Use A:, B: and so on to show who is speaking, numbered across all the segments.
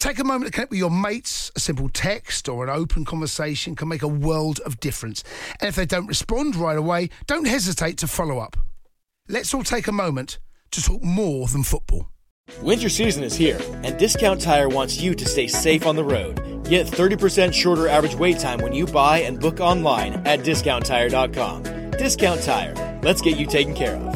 A: Take a moment to connect with your mates. A simple text or an open conversation can make a world of difference. And if they don't respond right away, don't hesitate to follow up. Let's all take a moment to talk more than football.
B: Winter season is here, and Discount Tire wants you to stay safe on the road. Get 30% shorter average wait time when you buy and book online at discounttire.com. Discount Tire, let's get you taken care of.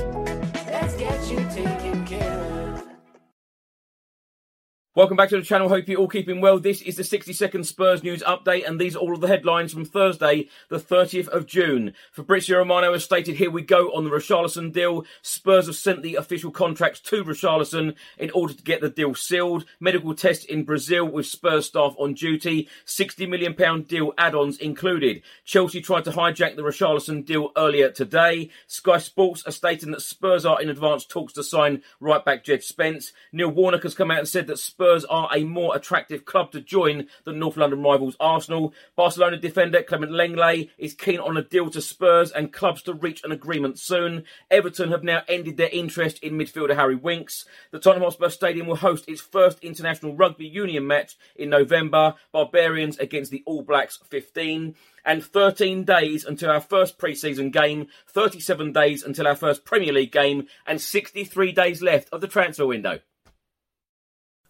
C: Welcome back to the channel. Hope you're all keeping well. This is the 60 second Spurs news update, and these are all of the headlines from Thursday, the 30th of June. Fabrizio Romano has stated, Here we go on the Richarlison deal. Spurs have sent the official contracts to Richarlison in order to get the deal sealed. Medical test in Brazil with Spurs staff on duty. £60 million deal add ons included. Chelsea tried to hijack the Richarlison deal earlier today. Sky Sports are stating that Spurs are in advanced talks to sign right back Jed Spence. Neil Warnock has come out and said that Spurs Spurs are a more attractive club to join than North London rivals Arsenal. Barcelona defender Clement Lenglet is keen on a deal to Spurs and clubs to reach an agreement soon. Everton have now ended their interest in midfielder Harry Winks. The Tottenham Hotspur Stadium will host its first international rugby union match in November. Barbarians against the All Blacks 15 and 13 days until our first pre-season game, 37 days until our first Premier League game, and 63 days left of the transfer window.